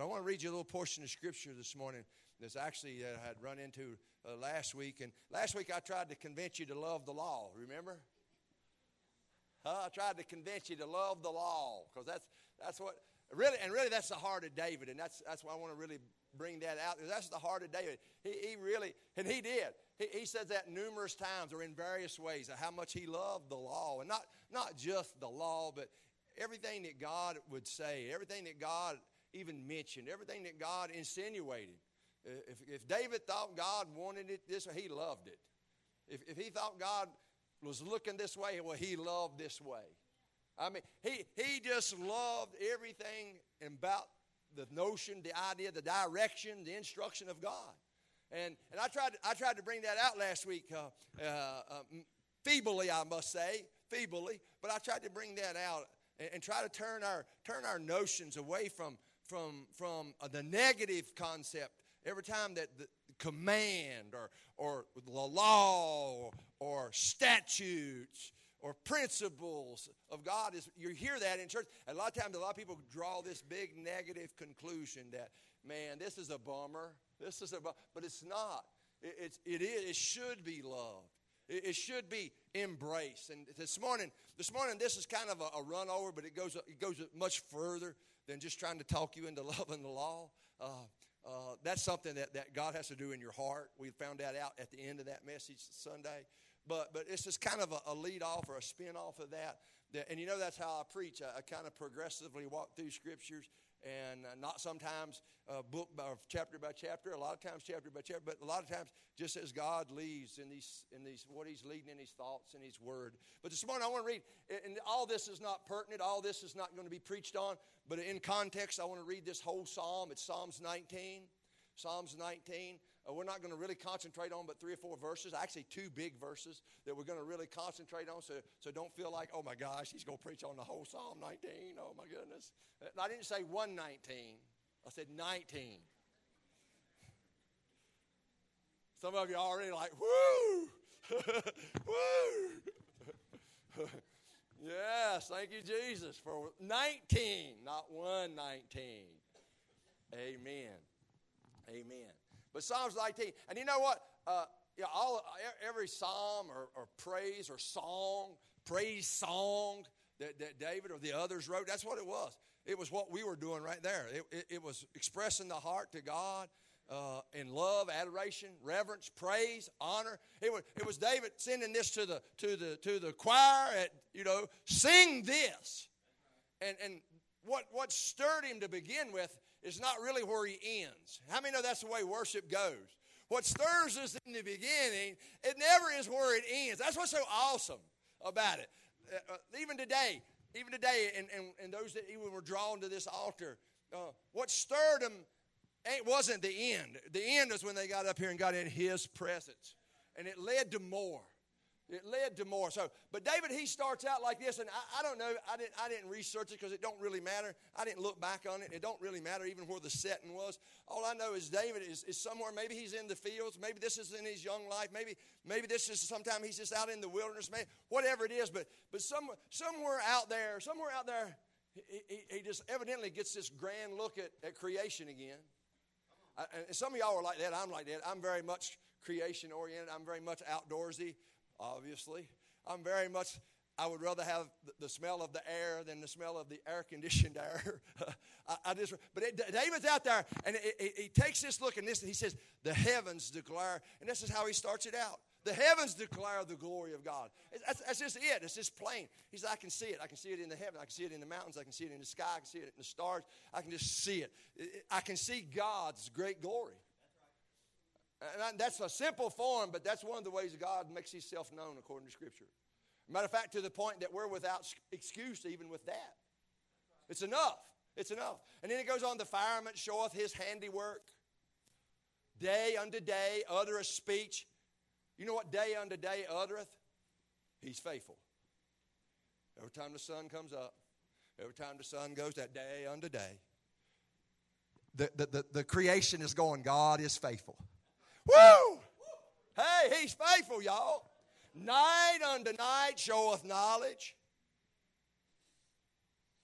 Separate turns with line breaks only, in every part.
But I want to read you a little portion of scripture this morning that's actually uh, I had run into uh, last week. And last week I tried to convince you to love the law. Remember? I tried to convince you to love the law because that's that's what really and really that's the heart of David, and that's that's why I want to really bring that out. That's the heart of David. He, he really and he did. He, he says that numerous times or in various ways how much he loved the law, and not not just the law, but everything that God would say, everything that God even mentioned, everything that God insinuated. If, if David thought God wanted it this way, he loved it. If, if he thought God was looking this way, well, he loved this way. I mean, he, he just loved everything about the notion, the idea, the direction, the instruction of God. And, and I, tried, I tried to bring that out last week, uh, uh, uh, feebly, I must say, feebly, but I tried to bring that out and, and try to turn our, turn our notions away from, from, from uh, the negative concept every time that the command or, or the law or statutes or principles of God is you hear that in church. A lot of times, a lot of people draw this big negative conclusion that, man, this is a bummer. This is a bummer. But it's not. It, it's, it is. It should be loved. It, it, should be embraced. And this morning, this morning, this is kind of a, a run over, but it goes it goes much further than just trying to talk you into loving the law. Uh, uh, that's something that, that God has to do in your heart. We found that out at the end of that message Sunday. But, but it's just kind of a, a lead off or a spin off of that. And you know, that's how I preach. I, I kind of progressively walk through scriptures and uh, not sometimes uh, book by chapter by chapter, a lot of times chapter by chapter, but a lot of times just as God leads in these in these what He's leading in His thoughts and His Word. But this morning I want to read, and all this is not pertinent, all this is not going to be preached on, but in context, I want to read this whole psalm. It's Psalms 19. Psalms 19. Uh, we're not going to really concentrate on but three or four verses, actually two big verses that we're going to really concentrate on. So, so don't feel like, oh my gosh, he's going to preach on the whole Psalm 19. Oh my goodness. Uh, I didn't say 119. I said 19. Some of you are already like, woo, woo. yes, thank you, Jesus, for 19, not 119. Amen. Amen. But Psalms 19, and you know what? Uh, yeah, all every psalm or, or, praise or song, praise song that, that David or the others wrote, that's what it was. It was what we were doing right there. It, it, it was expressing the heart to God uh, in love, adoration, reverence, praise, honor. It was, it was David sending this to the to the to the choir at you know sing this, and and what what stirred him to begin with is not really where he ends. How many know that's the way worship goes? What stirs us in the beginning, it never is where it ends. That's what's so awesome about it. Uh, uh even today, even today, and, and, and those that even were drawn to this altar, uh, what stirred them it wasn't the end. The end is when they got up here and got in his presence. And it led to more. It led to more. So, but David, he starts out like this, and I, I don't know. I didn't. I didn't research it because it don't really matter. I didn't look back on it. It don't really matter even where the setting was. All I know is David is, is somewhere. Maybe he's in the fields. Maybe this is in his young life. Maybe maybe this is sometime he's just out in the wilderness. Maybe, whatever it is, but but somewhere somewhere out there, somewhere out there, he, he, he just evidently gets this grand look at, at creation again. I, and some of y'all are like that. I'm like that. I'm very much creation oriented. I'm very much outdoorsy obviously. I'm very much, I would rather have the smell of the air than the smell of the air conditioned air. I, I, just, but it, David's out there and he takes this look and this, he says, the heavens declare, and this is how he starts it out. The heavens declare the glory of God. That's, that's, just it. It's just plain. He says, I can see it. I can see it in the heaven. I can see it in the mountains. I can see it in the sky. I can see it in the stars. I can just see it. I can see God's great glory. And that's a simple form, but that's one of the ways God makes himself known according to Scripture. Matter of fact, to the point that we're without excuse even with that. It's enough. It's enough. And then it goes on the firmament showeth his handiwork. Day unto day uttereth speech. You know what day unto day uttereth? He's faithful. Every time the sun comes up, every time the sun goes, that day unto day, the, the, the, the creation is going, God is faithful. Woo! Hey, he's faithful, y'all. Night unto night showeth knowledge.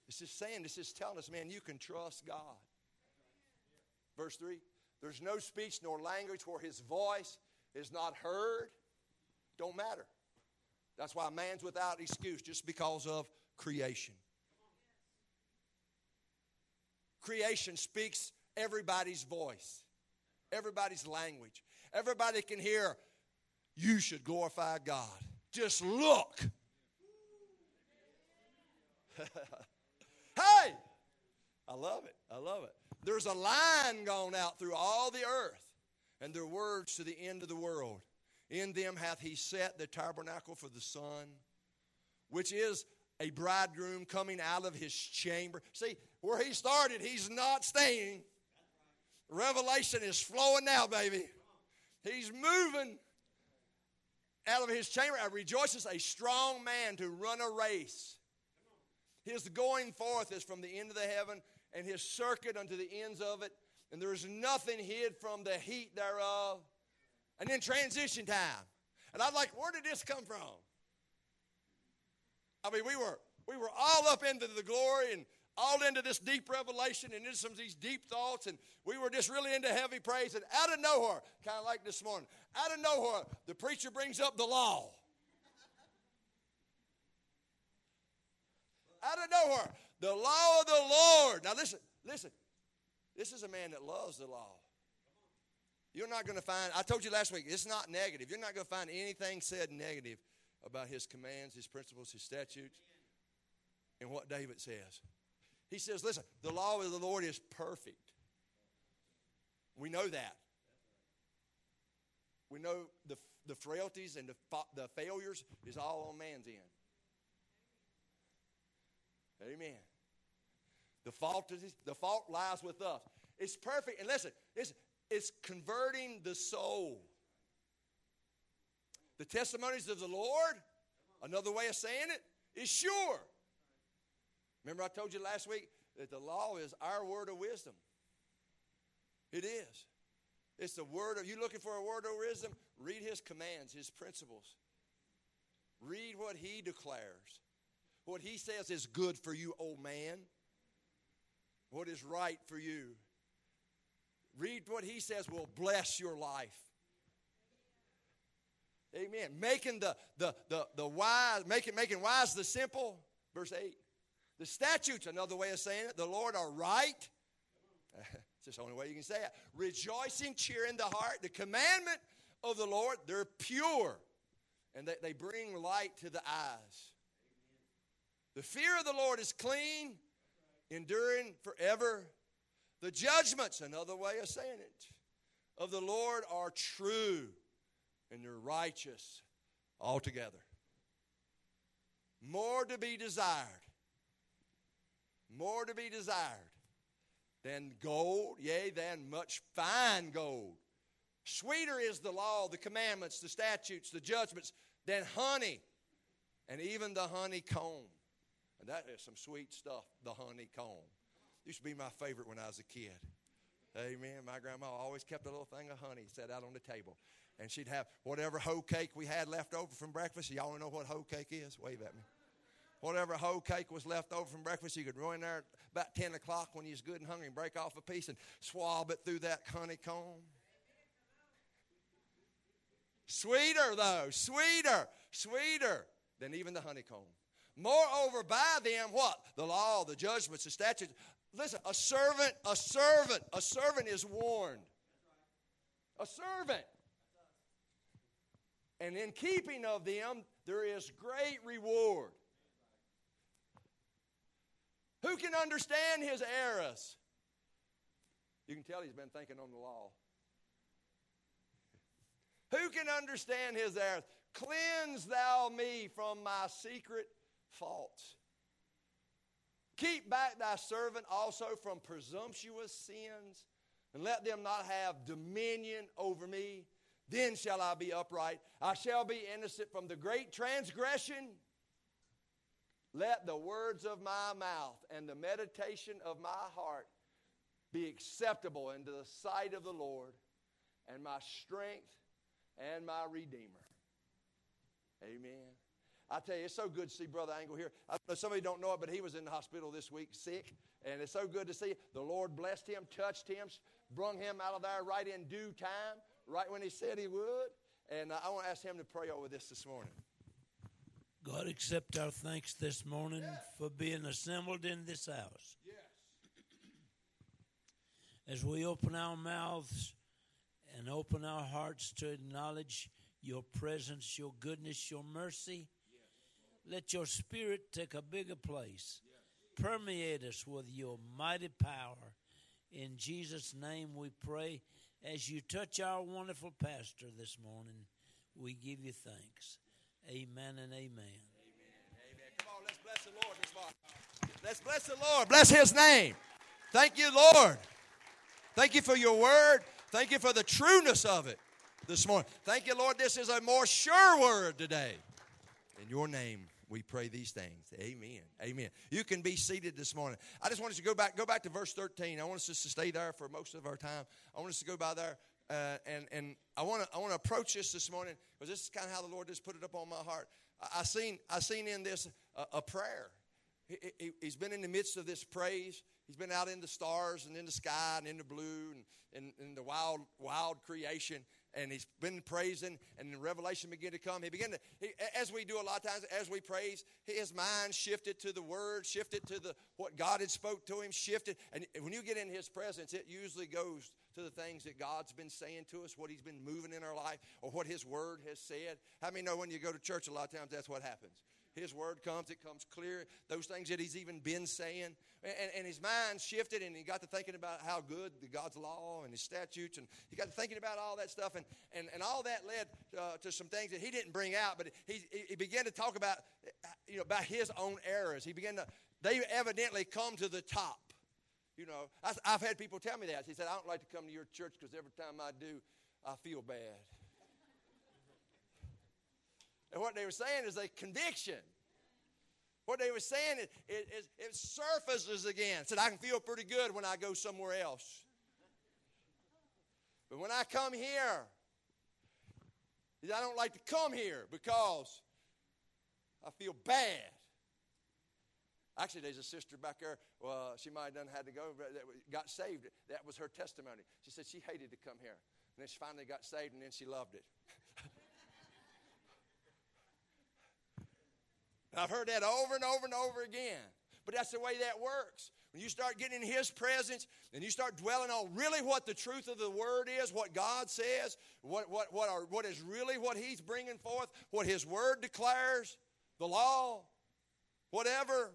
This is saying, this is telling us, man, you can trust God. verse 3. There's no speech nor language where his voice is not heard. Don't matter. That's why man's without excuse just because of creation. Creation speaks everybody's voice, everybody's language. Everybody can hear, you should glorify God. Just look. hey! I love it. I love it. There's a line gone out through all the earth, and their words to the end of the world. In them hath he set the tabernacle for the sun, which is a bridegroom coming out of his chamber. See, where he started, he's not staying. Revelation is flowing now, baby. He's moving out of his chamber. I rejoices a strong man to run a race. His going forth is from the end of the heaven, and his circuit unto the ends of it, and there is nothing hid from the heat thereof. And then transition time. And I'm like, where did this come from? I mean, we were we were all up into the glory and all into this deep revelation and into some of these deep thoughts, and we were just really into heavy praise. And out of nowhere, kind of like this morning, out of nowhere, the preacher brings up the law. out of nowhere, the law of the Lord. Now listen, listen. This is a man that loves the law. You're not going to find, I told you last week, it's not negative. You're not going to find anything said negative about his commands, his principles, his statutes, and what David says. He says, listen, the law of the Lord is perfect. We know that. We know the, the frailties and the, the failures is all on man's end. Amen. The fault, is, the fault lies with us. It's perfect. And listen, it's, it's converting the soul. The testimonies of the Lord, another way of saying it, is sure. Remember, I told you last week that the law is our word of wisdom. It is. It's the word of, you looking for a word of wisdom? Read his commands, his principles. Read what he declares. What he says is good for you, old man. What is right for you. Read what he says will bless your life. Amen. Making the, the, the, the wise, making, making wise the simple. Verse 8. The statutes, another way of saying it, the Lord are right. it's the only way you can say it. Rejoicing, cheering the heart. The commandment of the Lord, they're pure. And they, they bring light to the eyes. The fear of the Lord is clean, enduring forever. The judgments, another way of saying it, of the Lord are true and they're righteous altogether. More to be desired, more to be desired than gold, yea, than much fine gold. Sweeter is the law, the commandments, the statutes, the judgments than honey, and even the honeycomb. And that is some sweet stuff, the honeycomb. Used to be my favorite when I was a kid. Amen. My grandma always kept a little thing of honey set out on the table. And she'd have whatever hoe cake we had left over from breakfast. Y'all know what hoe cake is? Wave at me. Whatever hoe cake was left over from breakfast, you could run there about 10 o'clock when you was good and hungry and break off a piece and swab it through that honeycomb. Sweeter, though, sweeter, sweeter than even the honeycomb. Moreover, by them, what? The law, the judgments, the statutes. Listen, a servant, a servant, a servant is warned. A servant. And in keeping of them, there is great reward. Who can understand his errors? You can tell he's been thinking on the law. Who can understand his errors? Cleanse thou me from my secret faults. Keep back thy servant also from presumptuous sins, and let them not have dominion over me. Then shall I be upright. I shall be innocent from the great transgression. Let the words of my mouth and the meditation of my heart be acceptable into the sight of the Lord, and my strength and my Redeemer. Amen. I tell you, it's so good to see Brother Angle here. I know some of you don't know it, but he was in the hospital this week sick, and it's so good to see. The Lord blessed him, touched him, brung him out of there right in due time, right when he said he would. And uh, I want to ask him to pray over this this morning.
God, accept our thanks this morning for being assembled in this house.
Yes.
As we open our mouths and open our hearts to acknowledge your presence, your goodness, your mercy, let your spirit take a bigger place. Permeate us with your mighty power. In Jesus' name we pray. As you touch our wonderful pastor this morning, we give you thanks. Amen and amen.
Amen. Come on, let's bless the Lord this morning. Let's bless the Lord. Bless his name. Thank you, Lord. Thank you for your word. Thank you for the trueness of it this morning. Thank you, Lord. This is a more sure word today. In your name, we pray these things. Amen. Amen. You can be seated this morning. I just want us to go back, go back to verse 13. I want us to stay there for most of our time. I want us to go by there. Uh, and and I want to I want to approach this this morning because this is kind of how the Lord just put it up on my heart. I, I seen I seen in this a, a prayer. He, he, he's been in the midst of this praise. He's been out in the stars and in the sky and in the blue and in, in the wild wild creation and he's been praising, and revelation began to come. He began to, he, as we do a lot of times, as we praise, his mind shifted to the word, shifted to the what God had spoke to him, shifted. And when you get in his presence, it usually goes to the things that God's been saying to us, what he's been moving in our life, or what his word has said. How many know when you go to church, a lot of times that's what happens? His word comes, it comes clear. Those things that he's even been saying. And, and his mind shifted and he got to thinking about how good the God's law and his statutes. And he got to thinking about all that stuff. And, and, and all that led uh, to some things that he didn't bring out, but he, he began to talk about, you know, about his own errors. He began to, they evidently come to the top. You know, I, have had people tell me that. He said, I don't like to come to your church because every time I do, I feel bad. And what they were saying is a conviction. What they were saying is it, it, it surfaces again. Said, I can feel pretty good when I go somewhere else. But when I come here, I don't like to come here because I feel bad. Actually, there's a sister back there. Well, she might have done had to go, but got saved. That was her testimony. She said she hated to come here. And then she finally got saved, and then she loved it. I've heard that over and over and over again. But that's the way that works. When you start getting in His presence and you start dwelling on really what the truth of the Word is, what God says, what, what, what, are, what is really what He's bringing forth, what His Word declares, the law, whatever,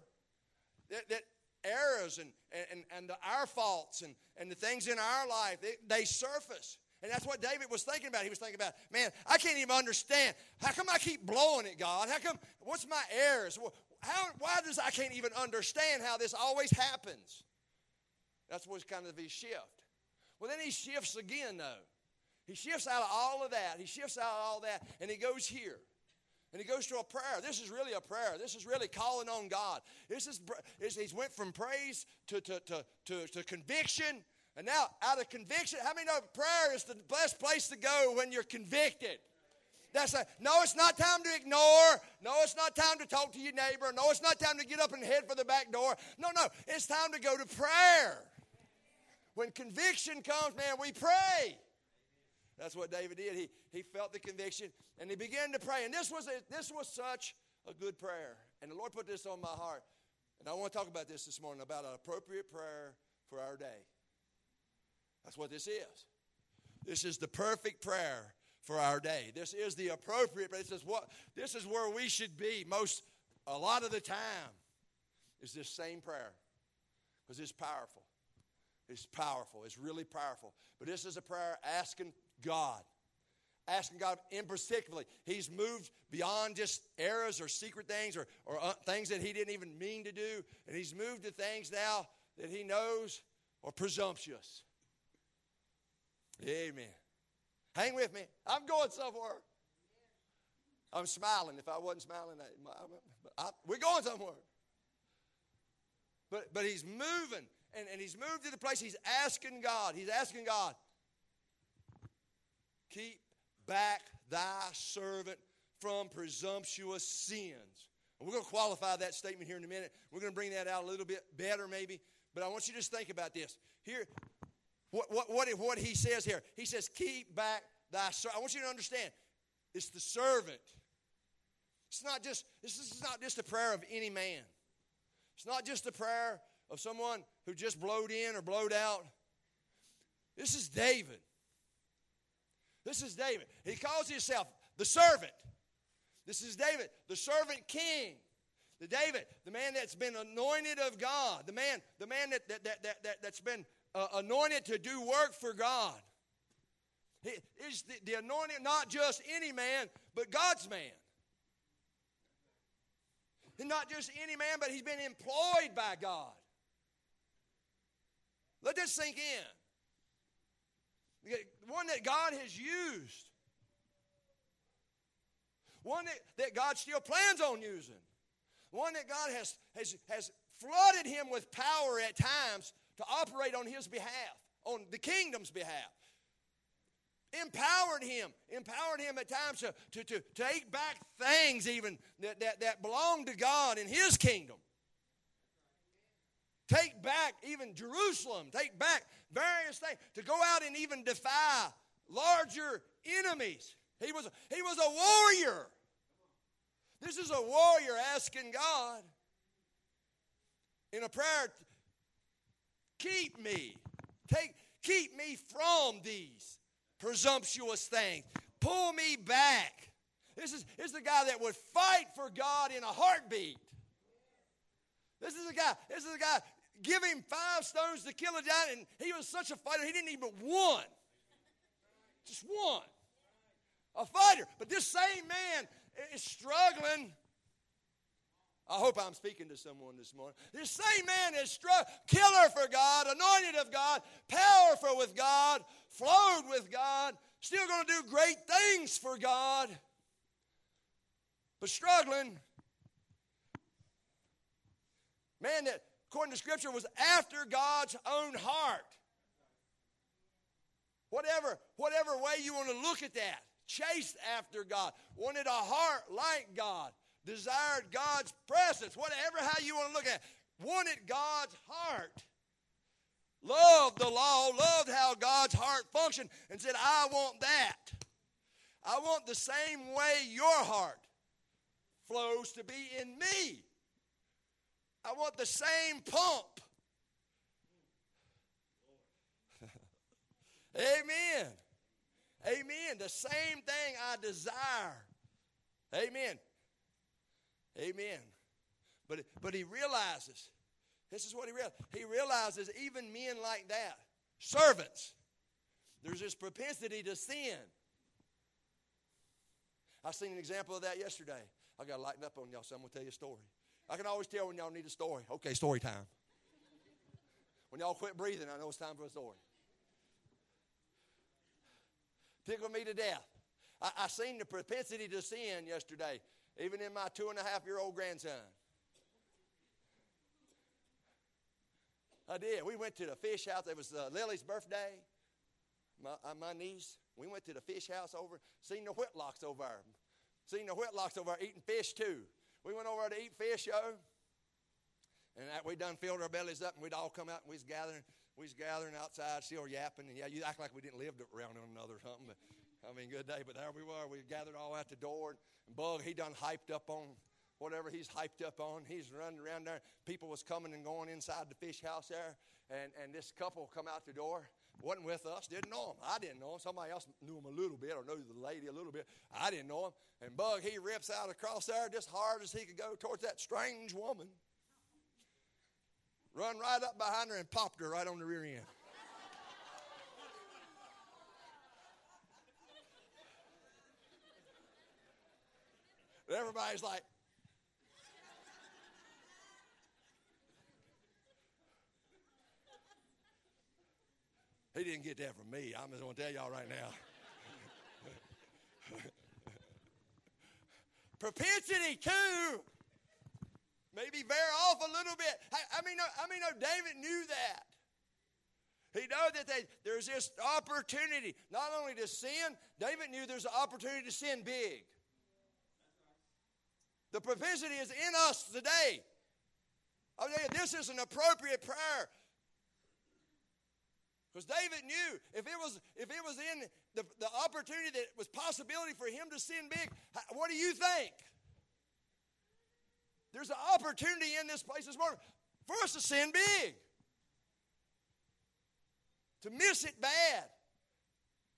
that, that errors and, and, and our faults and, and the things in our life, they, they surface. And that's what David was thinking about. He was thinking about, man, I can't even understand. How come I keep blowing it, God? How come, what's my errors? How, why does I can't even understand how this always happens? That's what's kind of his shift. Well, then he shifts again, though. He shifts out of all of that. He shifts out of all that, and he goes here. And he goes to a prayer. This is really a prayer. This is really calling on God. This is, he's went from praise to, to, to, to, to conviction and now, out of conviction, how many know prayer is the best place to go when you're convicted? That's a, no, it's not time to ignore. No, it's not time to talk to your neighbor. No, it's not time to get up and head for the back door. No, no, it's time to go to prayer. When conviction comes, man, we pray. That's what David did. He, he felt the conviction and he began to pray. And this was, a, this was such a good prayer. And the Lord put this on my heart. And I want to talk about this this morning about an appropriate prayer for our day. That's what this is. This is the perfect prayer for our day. This is the appropriate, but this is what this is where we should be most a lot of the time is this same prayer. Because it's powerful. It's powerful. It's really powerful. But this is a prayer asking God. Asking God particularly. He's moved beyond just errors or secret things or, or uh, things that he didn't even mean to do. And he's moved to things now that he knows are presumptuous. Amen. Hang with me. I'm going somewhere. I'm smiling. If I wasn't smiling, I, I, we're going somewhere. But, but he's moving, and, and he's moved to the place he's asking God. He's asking God, keep back thy servant from presumptuous sins. And we're going to qualify that statement here in a minute. We're going to bring that out a little bit better, maybe. But I want you to just think about this. Here, what, what, what, what he says here. He says, Keep back thy servant. I want you to understand, it's the servant. It's not just, this is not just a prayer of any man. It's not just a prayer of someone who just blowed in or blowed out. This is David. This is David. He calls himself the servant. This is David, the servant king. The David, the man that's been anointed of God, the man, the man that, that, that, that, that, that's been uh, anointed to do work for God. Is the, the anointed not just any man, but God's man. And not just any man, but he's been employed by God. Let this sink in. One that God has used. One that, that God still plans on using. One that God has, has, has flooded him with power at times to operate on his behalf, on the kingdom's behalf. Empowered him, empowered him at times to, to, to take back things even that, that, that belong to God in his kingdom. Take back even Jerusalem, take back various things, to go out and even defy larger enemies. He was, he was a warrior. This is a warrior asking God in a prayer, keep me. Take, keep me from these presumptuous things. Pull me back. This is, this is the guy that would fight for God in a heartbeat. This is the guy, this is the guy, give him five stones to kill a giant, and he was such a fighter, he didn't even one. Just one. A fighter. But this same man is struggling. I hope I'm speaking to someone this morning. This same man is struck, killer for God, anointed of God, powerful with God, flowed with God, still going to do great things for God, but struggling. Man that, according to Scripture, was after God's own heart. Whatever, whatever way you want to look at that chased after God, wanted a heart like God, desired God's presence, whatever how you want to look at it, wanted God's heart. Loved the law, loved how God's heart functioned, and said, I want that. I want the same way your heart flows to be in me. I want the same pump. Amen. Amen. The same thing I desire. Amen. Amen. But, but he realizes, this is what he realizes. He realizes even men like that, servants, there's this propensity to sin. I seen an example of that yesterday. I got to lighten up on y'all, so I'm going to tell you a story. I can always tell when y'all need a story. Okay, story time. When y'all quit breathing, I know it's time for a story tickled me to death. I, I seen the propensity to sin yesterday, even in my two and a half year old grandson. I did. We went to the fish house. It was uh, Lily's birthday. My, uh, my niece. We went to the fish house over. Seen the Whitlocks over there. Seen the Whitlocks over there eating fish too. We went over to eat fish, yo. And that, we done filled our bellies up, and we'd all come out and we was gathering we was gathering outside, still yapping, and yeah, you act like we didn't live around one another or something. But I mean, good day. But there we were. We gathered all at the door, and Bug he done hyped up on whatever he's hyped up on. He's running around there. People was coming and going inside the fish house there, and and this couple come out the door. wasn't with us. Didn't know him. I didn't know him. Somebody else knew him a little bit, or knew the lady a little bit. I didn't know him. And Bug he rips out across there just hard as he could go towards that strange woman run right up behind her and popped her right on the rear end. Everybody's like, He didn't get that from me. I'm just going to tell y'all right now. Propensity to maybe bear off a little bit. I, I mean, I mean, no, David knew that. He knew that they, there's this opportunity not only to sin. David knew there's an opportunity to sin big. The propensity is in us today. Oh, I mean, this is an appropriate prayer. Because David knew if it was if it was in the, the opportunity that was possibility for him to sin big, what do you think? There's an opportunity in this place this morning for us to sin big. To miss it bad.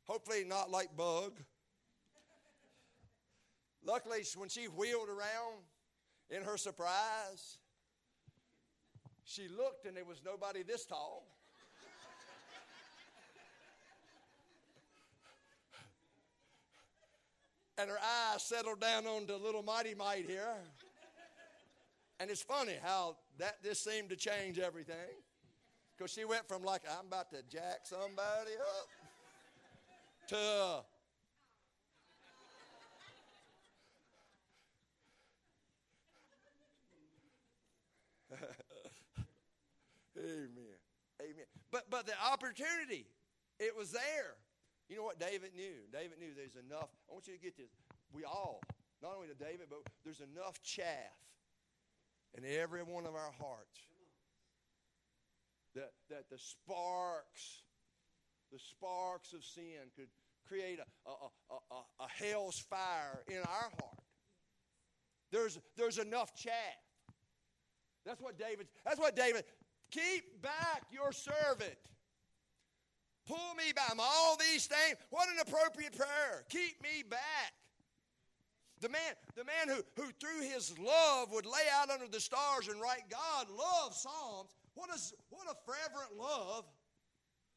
Hopefully not like bug. Luckily, when she wheeled around in her surprise, she looked and there was nobody this tall. and her eyes settled down on the little mighty mite here. And it's funny how that this seemed to change everything. Because she went from like, I'm about to jack somebody up to Amen. Amen. But but the opportunity, it was there. You know what David knew? David knew there's enough. I want you to get this. We all, not only to David, but there's enough chaff in every one of our hearts that, that the sparks, the sparks of sin could create a, a, a, a, a hell's fire in our heart. There's, there's enough chaff. That's what David, that's what David, keep back your servant. Pull me back. I'm all these things. What an appropriate prayer. Keep me back. The man, the man who, who through his love would lay out under the stars and write God love Psalms. What, is, what a fervent love.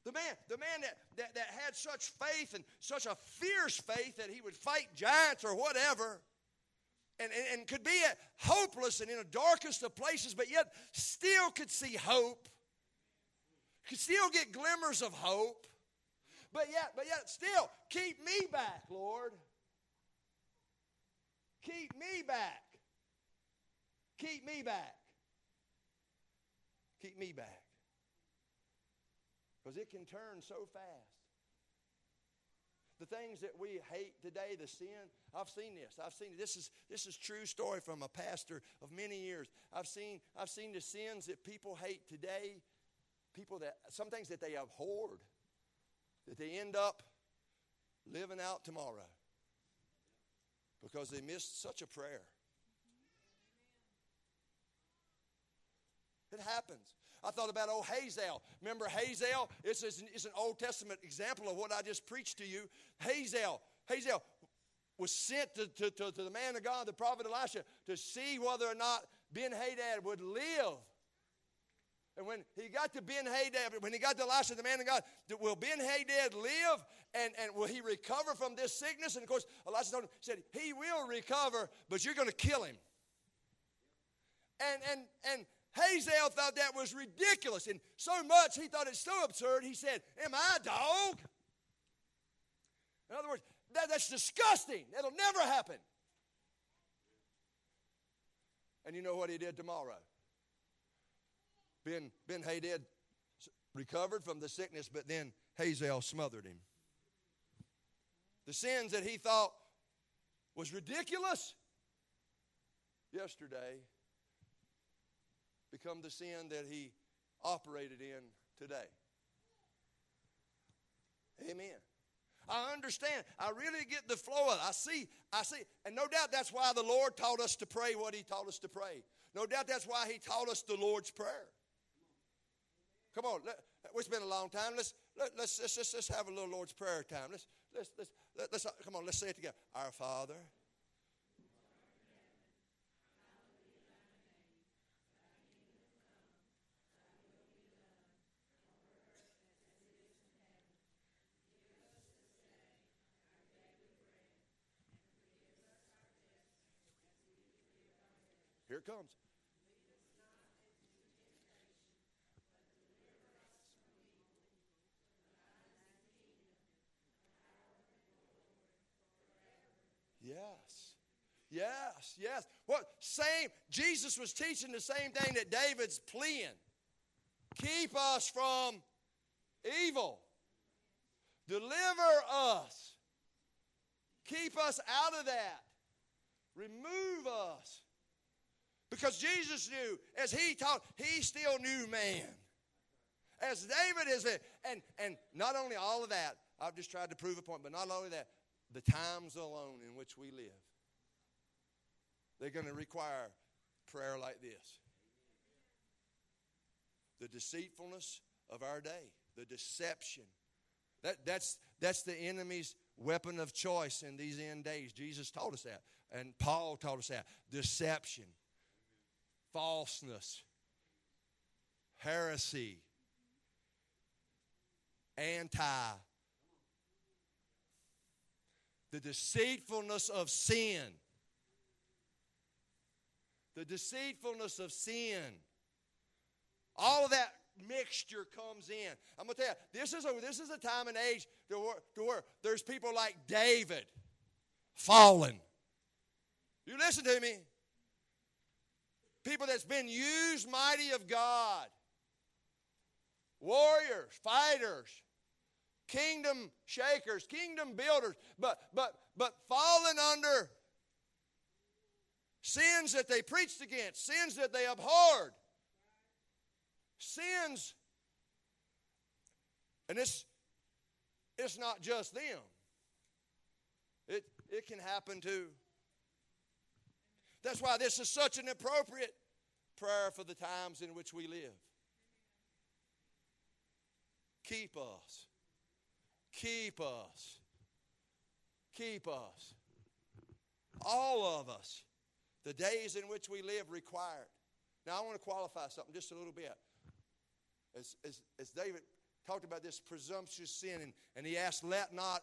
The man, the man that, that, that had such faith and such a fierce faith that he would fight giants or whatever. And, and, and could be hopeless and in the darkest of places, but yet still could see hope. Could still get glimmers of hope. But yet, but yet still, keep me back, Lord. Keep me back. Keep me back. Keep me back. Because it can turn so fast. The things that we hate today, the sin, I've seen this. I've seen this is this is true story from a pastor of many years. I've seen I've seen the sins that people hate today, people that some things that they abhorred, that they end up living out tomorrow because they missed such a prayer. It happens. I thought about old Hazael. Remember Hazael? It's, it's an Old Testament example of what I just preached to you. Hazael, Hazael was sent to, to, to, to the man of God, the prophet Elisha, to see whether or not Ben Hadad would live. And when he got to Ben Hadad, when he got to Elisha, the man of God, will Ben Hadad live and, and will he recover from this sickness? And of course, Elisha told him, said, he will recover, but you're going to kill him. And, and, and Hazael thought that was ridiculous. And so much he thought it's so absurd, he said, Am I a dog? In other words, that, that's disgusting. That'll never happen. And you know what he did tomorrow? Ben, ben Hadad recovered from the sickness, but then Hazael smothered him. The sins that he thought was ridiculous yesterday become the sin that he operated in today. Amen. I understand. I really get the flow of it. I see, I see. And no doubt that's why the Lord taught us to pray what he taught us to pray. No doubt that's why he taught us the Lord's Prayer. Come on, let, it's been a long time. Let's, let, let's, let's, let's, let's have a little Lord's Prayer time. Let's, let's, let's, let's, come on, let's say it together. Our Father Here it comes. Yes. Yes, yes. What same Jesus was teaching the same thing that David's pleading. Keep us from evil. Deliver us. Keep us out of that. Remove us Because Jesus knew, as he taught, he still knew man. As David is, it. and, and not only all of that, I've just tried to prove a point, but not only that, the times alone in which we live, they're going to require prayer like this. The deceitfulness of our day, the deception. That, that's, that's the enemy's weapon of choice in these end days. Jesus taught us that, and Paul taught us that. Deception, falseness, heresy, anti, the deceitfulness of sin. The deceitfulness of sin. All of that mixture comes in. I'm to tell you, this is a, this is a time and age to where, to where there's people like David fallen. You listen to me. People that's been used mighty of God. Warriors, fighters, kingdom shakers, kingdom builders, but but but fallen under sins that they preached against, sins that they abhorred. Sins and it's it's not just them. It it can happen too. That's why this is such an appropriate prayer for the times in which we live. Keep us. Keep us. Keep us. All of us. The days in which we live required. Now, I want to qualify something just a little bit. As, as, as David talked about this presumptuous sin, and, and he asked, Let not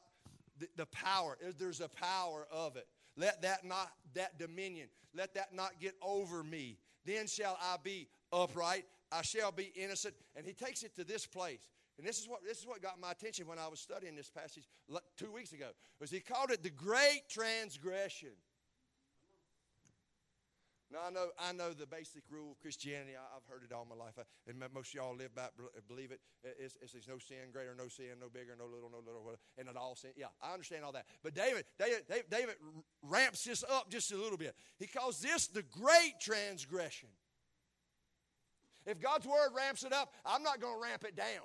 the, the power, there's a power of it. Let that not, that dominion, let that not get over me. Then shall I be upright. I shall be innocent. And he takes it to this place. And this is what this is what got my attention when I was studying this passage two weeks ago. Was he called it the great transgression? Now I know I know the basic rule of Christianity. I, have heard it all my life, I, and most of y'all live by believe it. It's, it's, it's, no sin greater, no sin, no bigger, no little, no little, and it all sin. Yeah, I understand all that. But David, David, David ramps this up just a little bit. He calls this the great transgression. If God's word ramps it up, I'm not going to ramp it down.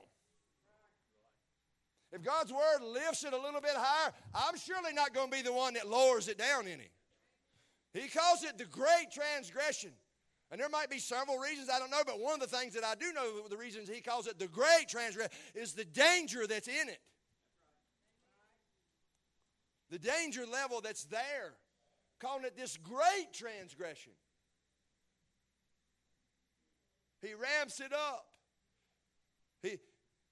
If God's word lifts it a little bit higher, I'm surely not going to be the one that lowers it down any. He calls it the great transgression. And there might be several reasons, I don't know, but one of the things that I do know, the reasons he calls it the great transgression, is the danger that's in it. The danger level that's there. Calling it this great transgression. He ramps it up. He,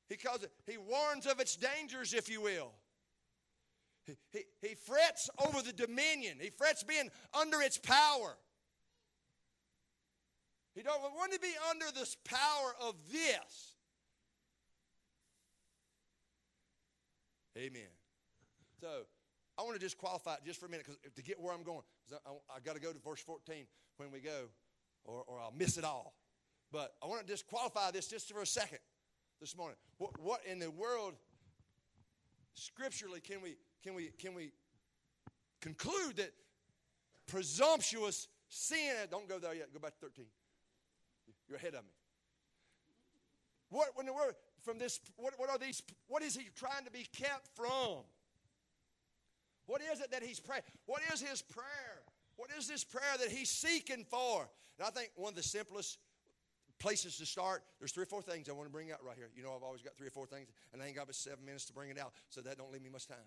he calls it, he warns of its dangers, if you will. He, he, frets over the dominion. He frets being under its power. He don't want to be under this power of this. Amen. So I want to just qualify it just for a minute because to get where I'm going, I, I, I got to go to verse 14 when we go, or, or I'll miss it all. But I want to just qualify this just for a second this morning. What, what in the world, scripturally, can we can we can we conclude that presumptuous sin? Don't go there yet. Go back to thirteen. You're ahead of me. What the from this? What, what are these? What is he trying to be kept from? What is it that he's praying? What is his prayer? What is this prayer that he's seeking for? And I think one of the simplest places to start. There's three or four things I want to bring out right here. You know, I've always got three or four things, and I ain't got but seven minutes to bring it out, so that don't leave me much time.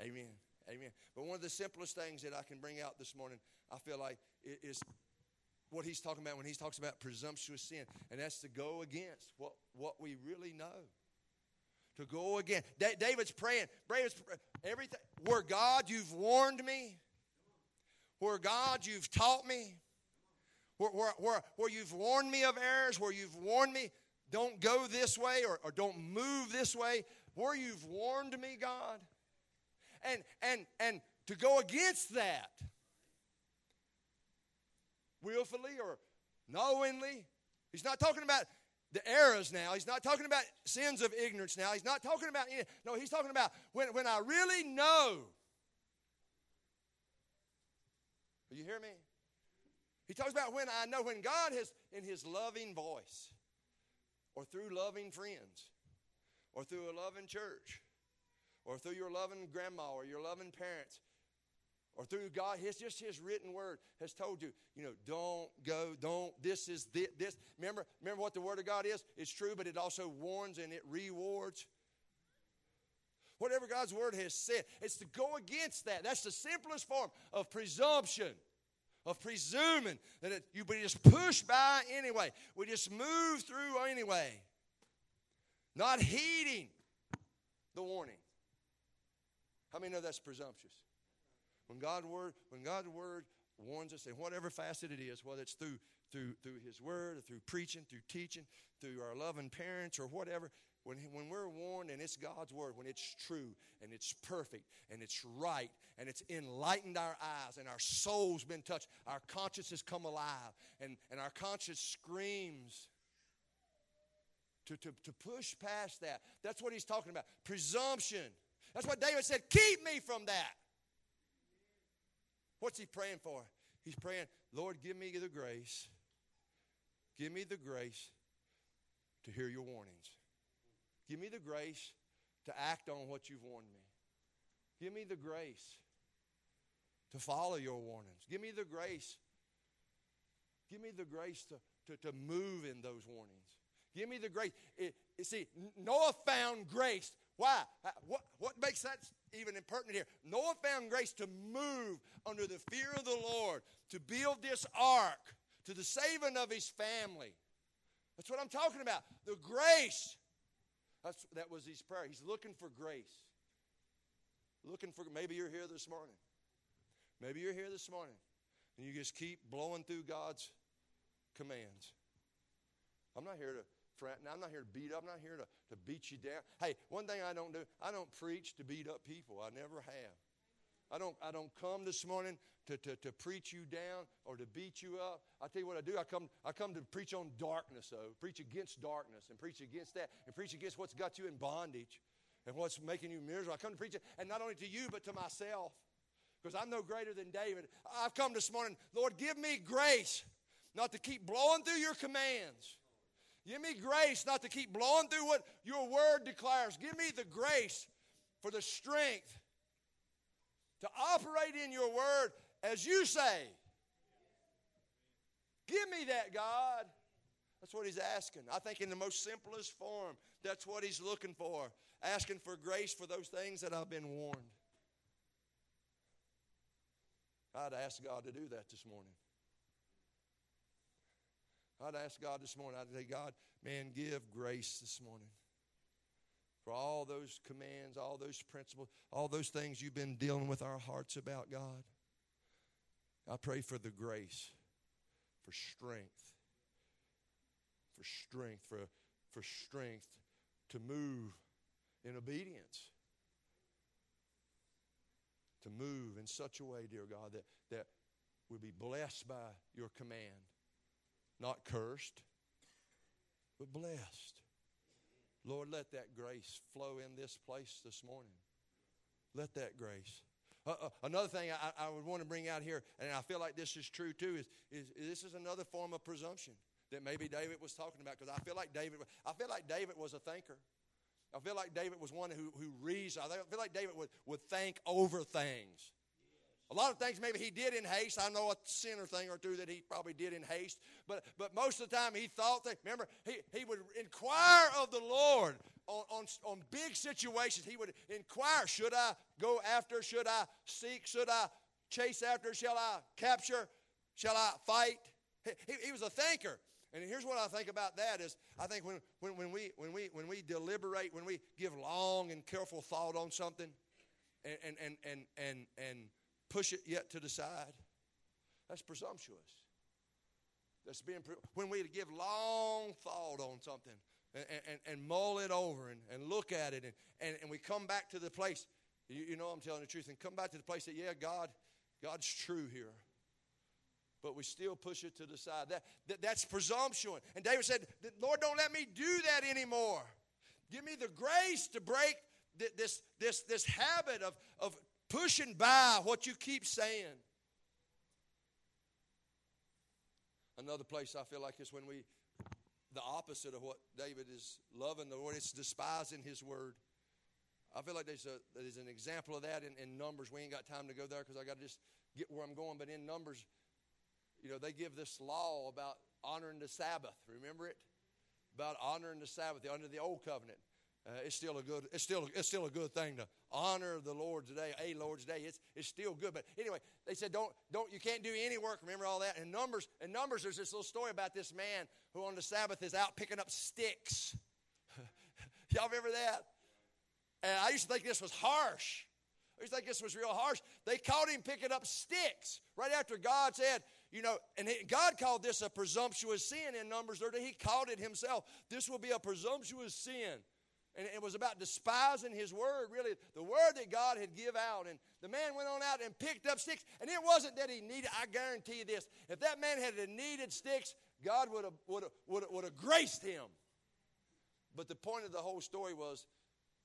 Amen. Amen. But one of the simplest things that I can bring out this morning, I feel like, is what he's talking about when he talks about presumptuous sin, and that's to go against what, what we really know. To go again. David's praying. David's everything. Where God, you've warned me. Where God, you've taught me where, where, where, where you've warned me of errors, where you've warned me, don't go this way or, or don't move this way, where you've warned me, God. And, and, and to go against that, willfully or knowingly, he's not talking about the errors now. He's not talking about sins of ignorance now. He's not talking about, no, he's talking about when, when I really know You hear me? He talks about when I know when God has, in His loving voice, or through loving friends, or through a loving church, or through your loving grandma or your loving parents, or through God, his just His written word has told you, you know, don't go, don't. This is this. this. Remember, remember what the Word of God is. It's true, but it also warns and it rewards. Whatever God's word has said, it's to go against that. That's the simplest form of presumption of presuming that it, you be just push by anyway. We just move through anyway, not heeding the warning. How many know that's presumptuous? When God word, when God's word warns us in whatever facet it is, whether it's through through through His word, or through preaching, through teaching, through our loving parents, or whatever, when, when we're warned and it's God's word, when it's true and it's perfect and it's right and it's enlightened our eyes and our soul's been touched, our conscience has come alive and, and our conscience screams to, to, to push past that. That's what he's talking about. Presumption. That's what David said, keep me from that. What's he praying for? He's praying, Lord, give me the grace. Give me the grace to hear your warnings. Give me the grace to act on what you've warned me. Give me the grace to follow your warnings. Give me the grace. Give me the grace to, to, to move in those warnings. Give me the grace. It, it, see, Noah found grace. Why? Uh, what, what makes that even impertinent here? Noah found grace to move under the fear of the Lord, to build this ark to the saving of his family. That's what I'm talking about. The grace that's, that was his prayer. He's looking for grace. Looking for, maybe you're here this morning. Maybe you're here this morning and you just keep blowing through God's commands. I'm not here to threaten. I'm not here to beat up. I'm not here to, to beat you down. Hey, one thing I don't do, I don't preach to beat up people. I never have. I don't, I don't come this morning to, to, to preach you down or to beat you up. I tell you what I do. I come, I come to preach on darkness, though. Preach against darkness and preach against that and preach against what's got you in bondage and what's making you miserable. I come to preach it, and not only to you, but to myself. Because I'm no greater than David. I've come this morning, Lord, give me grace not to keep blowing through your commands. Give me grace not to keep blowing through what your word declares. Give me the grace for the strength to operate in your word as you say. Give me that, God. That's what he's asking. I think in the most simplest form, that's what he's looking for. Asking for grace for those things that I've been warned. I'd ask God to do that this morning. I'd ask God this morning, I'd say, God, man, give grace this morning for all those commands, all those principles, all those things you've been dealing with our hearts about, God. I pray for the grace, for strength, for strength, for, for strength to move in obedience. To move in such a way, dear God, that, that we be blessed by your command. Not cursed, but blessed. Lord, let that grace flow in this place this morning. Let that grace. Uh, uh, another thing I, I, would want to bring out here, and I feel like this is true too, is, is, is this is another form of presumption that maybe David was talking about because I feel like David, I feel like David was a thinker. I feel like David was one who, who reasoned. I feel like David would, would think over things. A lot of things maybe he did in haste. I know a sinner thing or two that he probably did in haste. But, but most of the time he thought that, remember, he, he would inquire of the Lord on, on, on big situations. He would inquire, should I go after? Should I seek? Should I chase after? Shall I capture? Shall I fight? He, he was a thinker. And here's what I think about that is I think when, when, when, we, when, we, when we deliberate, when we give long and careful thought on something and, and, and, and, and, and push it yet to the side. That's presumptuous. That's being when we give long thought on something and, and, and mull it over and, and look at it and, and, and we come back to the place, you, you know I'm telling the truth, and come back to the place that, yeah, God, God's true here. But we still push it to the side. That, that, that's presumption. And David said, Lord, don't let me do that anymore. Give me the grace to break this, this, this habit of, of pushing by what you keep saying. Another place I feel like is when we, the opposite of what David is loving the Lord, it's despising his word. I feel like there's, a, there's an example of that in, in Numbers. We ain't got time to go there because I got to just get where I'm going. But in Numbers, you know, they give this law about honoring the Sabbath. Remember it? About honoring the Sabbath under the old covenant. Uh, it's still a good. It's still. It's still a good thing to honor the Lord's day, a Lord's day. It's it's still good. But anyway, they said don't don't. You can't do any work. Remember all that. In Numbers, in Numbers, there's this little story about this man who on the Sabbath is out picking up sticks. Y'all remember that? And I used to think this was harsh. I used to think this was real harsh. They caught him picking up sticks right after God said, you know, and God called this a presumptuous sin in Numbers 30. He called it himself. This will be a presumptuous sin. And it was about despising his word, really, the word that God had give out. And the man went on out and picked up sticks. And it wasn't that he needed, I guarantee you this, if that man had needed sticks, God would have, would have, would have, would have graced him. But the point of the whole story was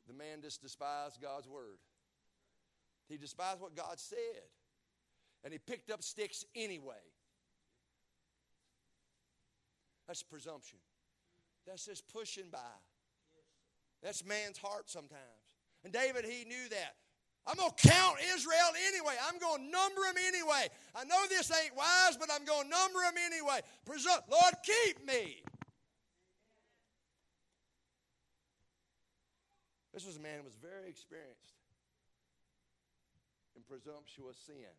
the man just despised God's word. He despised what God said. And he picked up sticks anyway. That's presumption. That's just pushing by. That's man's heart sometimes. And David, he knew that. I'm going to count Israel anyway. I'm going to number them anyway. I know this ain't wise, but I'm going to number them anyway. Lord, keep me. This was a man who was very experienced in presumptuous sin.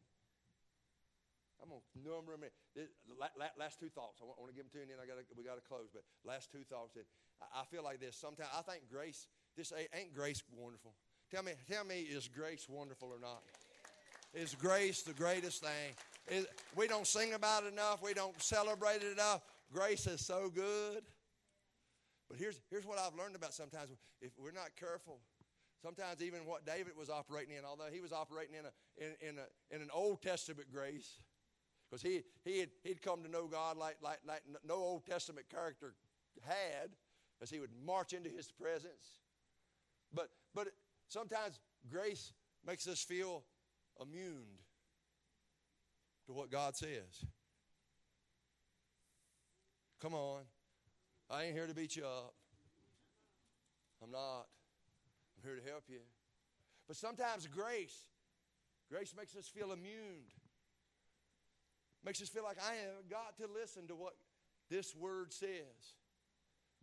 I'm going to number them. in. This, last two thoughts. I want, to give them to you, and then I gotta, we got to close. But last two thoughts. That I feel like this. Sometimes I think grace. This ain't grace wonderful. Tell me, tell me, is grace wonderful or not? Is grace the greatest thing? Is, we don't sing about it enough. We don't celebrate it enough. Grace is so good. But here's, here's what I've learned about sometimes. If we're not careful, sometimes even what David was operating in, although he was operating in, a, in, in, a, in an Old Testament grace, because he, he had, he'd come to know God like, like, like no Old Testament character had, as he would march into his presence. But, but sometimes grace makes us feel immune to what God says. Come on. I ain't here to beat you up. I'm not. I'm here to help you. But sometimes grace, grace makes us feel immune. Makes us feel like I have got to listen to what this word says.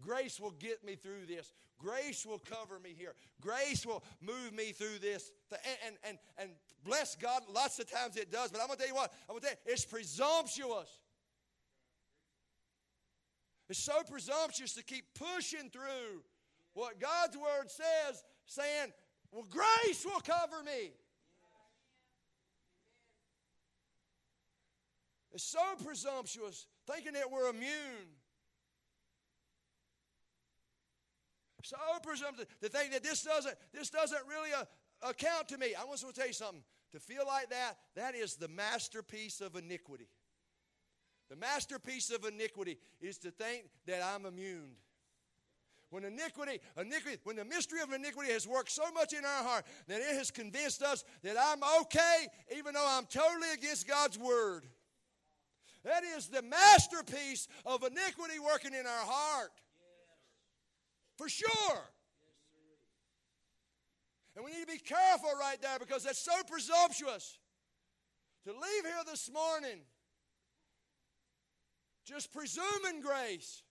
Grace will get me through this. Grace will cover me here. Grace will move me through this. And, and, and, and bless God, lots of times it does. But I'm going to tell you what, I'm going to tell you, it's presumptuous. It's so presumptuous to keep pushing through what God's word says, saying, Well, grace will cover me. It's so presumptuous, thinking that we're immune. So presumptuous to think that this doesn't, this doesn't really uh, account to me. I want to tell you something. To feel like that, that is the masterpiece of iniquity. The masterpiece of iniquity is to think that I'm immune. When iniquity, iniquity, when the mystery of iniquity has worked so much in our heart that it has convinced us that I'm okay, even though I'm totally against God's word. That is the masterpiece of iniquity working in our heart. For sure. And we need to be careful right there because that's so presumptuous. To leave here this morning just presuming grace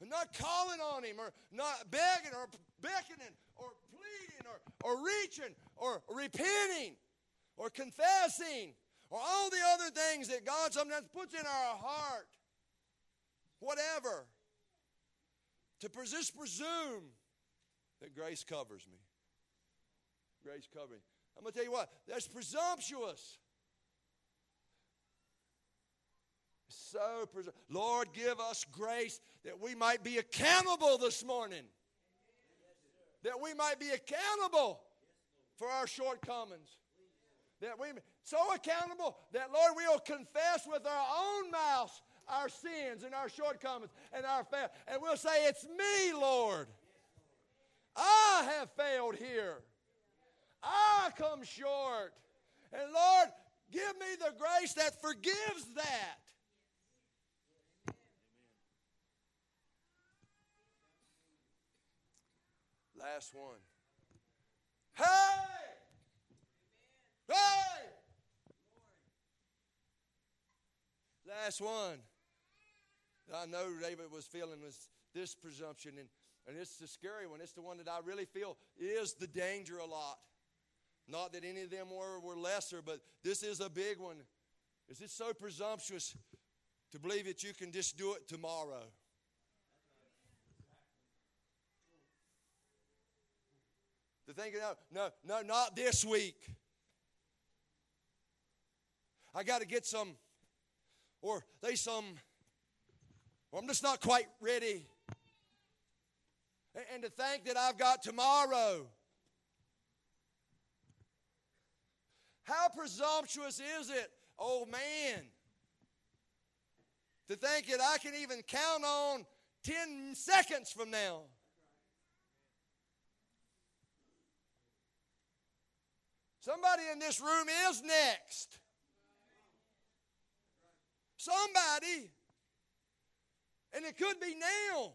and not calling on Him or not begging or beckoning or pleading or, or reaching or repenting or confessing or all the other things that God sometimes puts in our heart. Whatever. To just presume that grace covers me. Grace covering. I'm going to tell you what, that's presumptuous. So, Lord, give us grace that we might be accountable this morning. That we might be accountable for our shortcomings that we so accountable that Lord we'll confess with our own mouths our sins and our shortcomings and our fail and we'll say it's me Lord. I have failed here. I come short. And Lord give me the grace that forgives that. Last one. Hey! Hey! Last one. I know David was feeling was this presumption, and, and it's the scary one. It's the one that I really feel is the danger a lot. Not that any of them were, were lesser, but this is a big one. Is it so presumptuous to believe that you can just do it tomorrow? To think, no, no, no, not this week. I got to get some, or they some, or I'm just not quite ready. And, and to think that I've got tomorrow. How presumptuous is it, oh man, to think that I can even count on 10 seconds from now? Somebody in this room is next. Somebody. And it could be now.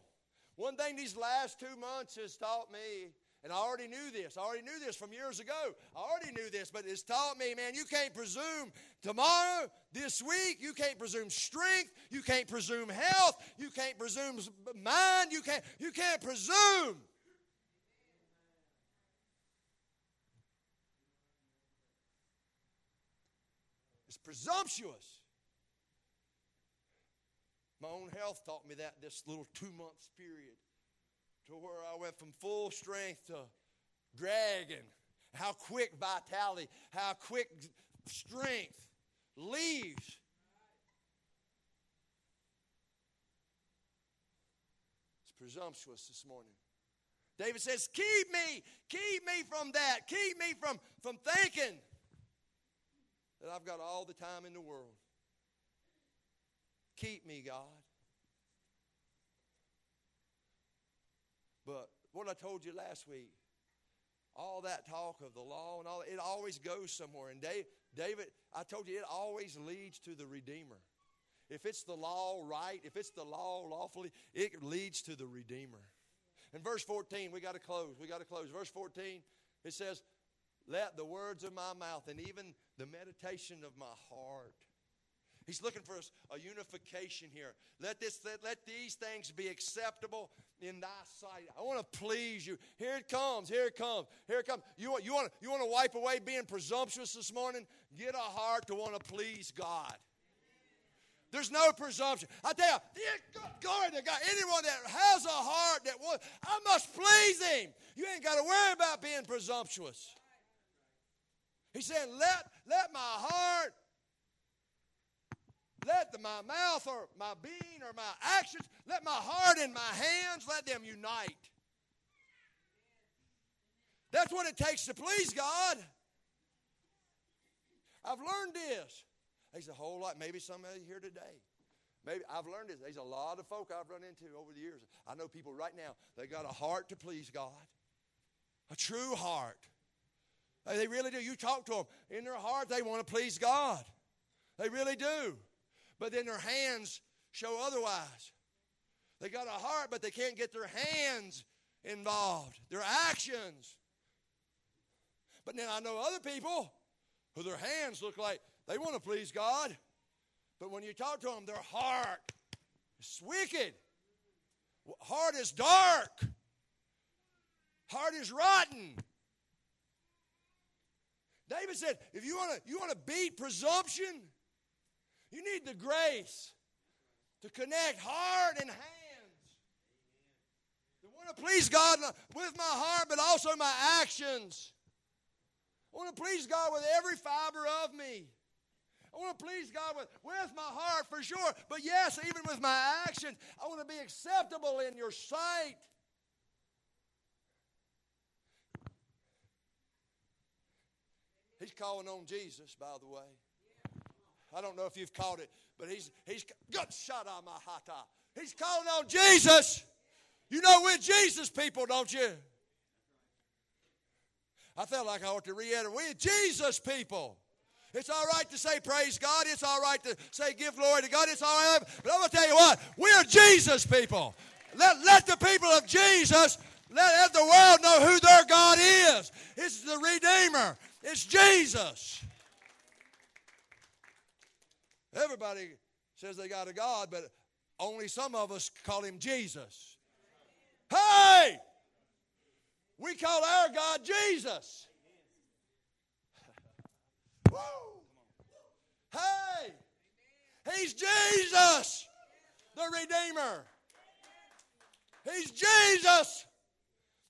One thing these last two months has taught me, and I already knew this, I already knew this from years ago. I already knew this, but it's taught me, man, you can't presume tomorrow, this week, you can't presume strength, you can't presume health, you can't presume mind, you can't, you can't presume. It's presumptuous. My own health taught me that this little two months period to where I went from full strength to dragging. How quick vitality, how quick strength leaves. It's presumptuous this morning. David says, Keep me, keep me from that, keep me from, from thinking that I've got all the time in the world. Keep me, God. But what I told you last week, all that talk of the law and all it always goes somewhere. And David, I told you, it always leads to the Redeemer. If it's the law right, if it's the law lawfully, it leads to the Redeemer. In verse 14, we got to close. We got to close. Verse 14, it says, Let the words of my mouth and even the meditation of my heart. He's looking for a unification here. Let this let, let these things be acceptable in thy sight. I want to please you. Here it comes. Here it comes. Here it comes. You want you want you want to wipe away being presumptuous this morning? Get a heart to want to please God. There's no presumption. I tell you, glory to God. Anyone that has a heart that wants, I must please Him. You ain't got to worry about being presumptuous. He said, let, let my heart, let the, my mouth or my being or my actions, let my heart and my hands, let them unite. That's what it takes to please God. I've learned this. There's a whole lot, maybe some of you here today. Maybe I've learned this. There's a lot of folk I've run into over the years. I know people right now, they got a heart to please God, a true heart. They really do. You talk to them. In their heart, they want to please God. They really do. But then their hands show otherwise. They got a heart, but they can't get their hands involved, their actions. But then I know other people who their hands look like they want to please God. But when you talk to them, their heart is wicked. Heart is dark. Heart is rotten. David said, if you want to you want to beat presumption, you need the grace to connect heart and hands. To want to please God with my heart, but also my actions. I want to please God with every fiber of me. I want to please God with, with my heart for sure, but yes, even with my actions, I want to be acceptable in your sight. He's calling on Jesus, by the way. I don't know if you've caught it, but he's he's got shot on my hata. He's calling on Jesus. You know we're Jesus people, don't you? I felt like I ought to reiterate, we're Jesus people. It's all right to say praise God. It's all right to say give glory to God. It's all right. But I'm going to tell you what, we're Jesus people. Let, let the people of Jesus Let, let the world know who their God is. It's the Redeemer. It's Jesus. Everybody says they got a God, but only some of us call him Jesus. Hey! We call our God Jesus. Woo! Hey! He's Jesus, the Redeemer. He's Jesus,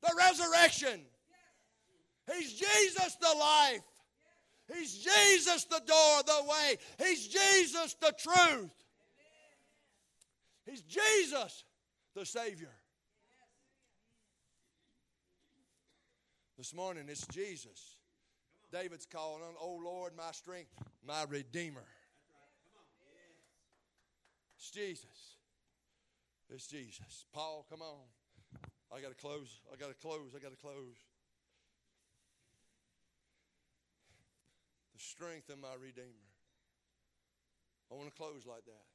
the resurrection. He's Jesus, the life. He's Jesus, the door, the way. He's Jesus, the truth. He's Jesus, the Savior. This morning, it's Jesus. David's calling on, Oh Lord, my strength, my Redeemer. It's Jesus. It's Jesus. Paul, come on. I got to close. I got to close. I got to close. Strength of my Redeemer. I want to close like that.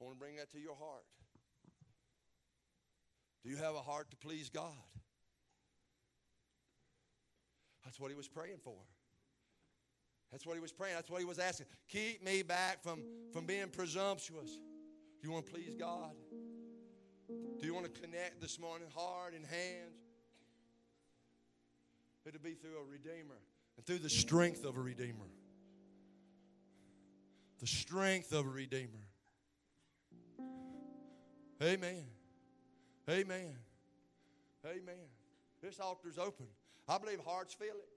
I want to bring that to your heart. Do you have a heart to please God? That's what he was praying for. That's what he was praying. That's what he was asking. Keep me back from, from being presumptuous. Do you want to please God? Do you want to connect this morning, heart and hands? It'll be through a Redeemer and through the strength of a Redeemer. The strength of a Redeemer. Amen. Amen. Amen. This altar's open. I believe hearts feel it.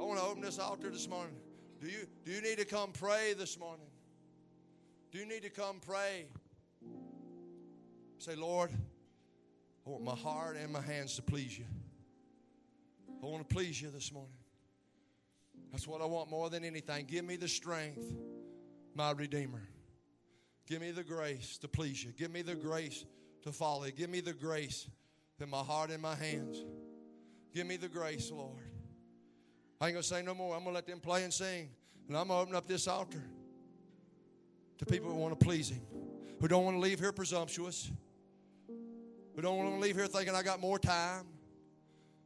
I want to open this altar this morning. Do you, do you need to come pray this morning? Do you need to come pray? Say, Lord, I want my heart and my hands to please you. I want to please you this morning. That's what I want more than anything. Give me the strength, my Redeemer. Give me the grace to please you. Give me the grace to follow you. Give me the grace in my heart and my hands. Give me the grace, Lord. I ain't going to say no more. I'm going to let them play and sing. And I'm going to open up this altar to people who want to please Him, who don't want to leave here presumptuous, who don't want to leave here thinking I got more time,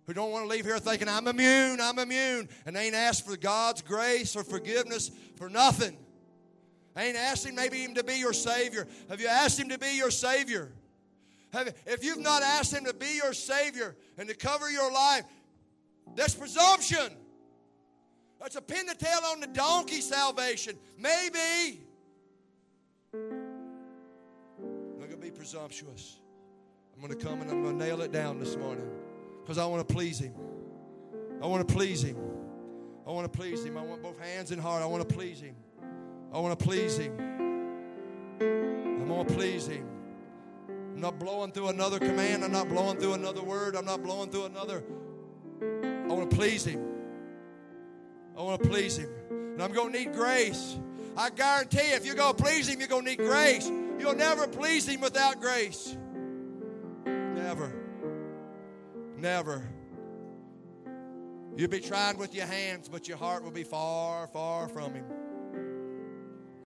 who don't want to leave here thinking I'm immune, I'm immune, and ain't asked for God's grace or forgiveness for nothing. Ain't asked Him maybe even to be your Savior. Have you asked Him to be your Savior? Have, if you've not asked Him to be your Savior and to cover your life, that's presumption. That's a pin the tail on the donkey salvation. Maybe. I'm going to be presumptuous. I'm going to come and I'm going to nail it down this morning because I want to please Him. I want to please Him. I want to please Him. I want both hands and heart. I want to please Him. I want to please Him. I want to please Him. I'm not blowing through another command. I'm not blowing through another word. I'm not blowing through another. I want to please Him. I want to please Him. And I'm going to need grace. I guarantee you, if you're going to please Him, you're going to need grace. You'll never please Him without grace. Never. Never. You'll be trying with your hands, but your heart will be far, far from Him.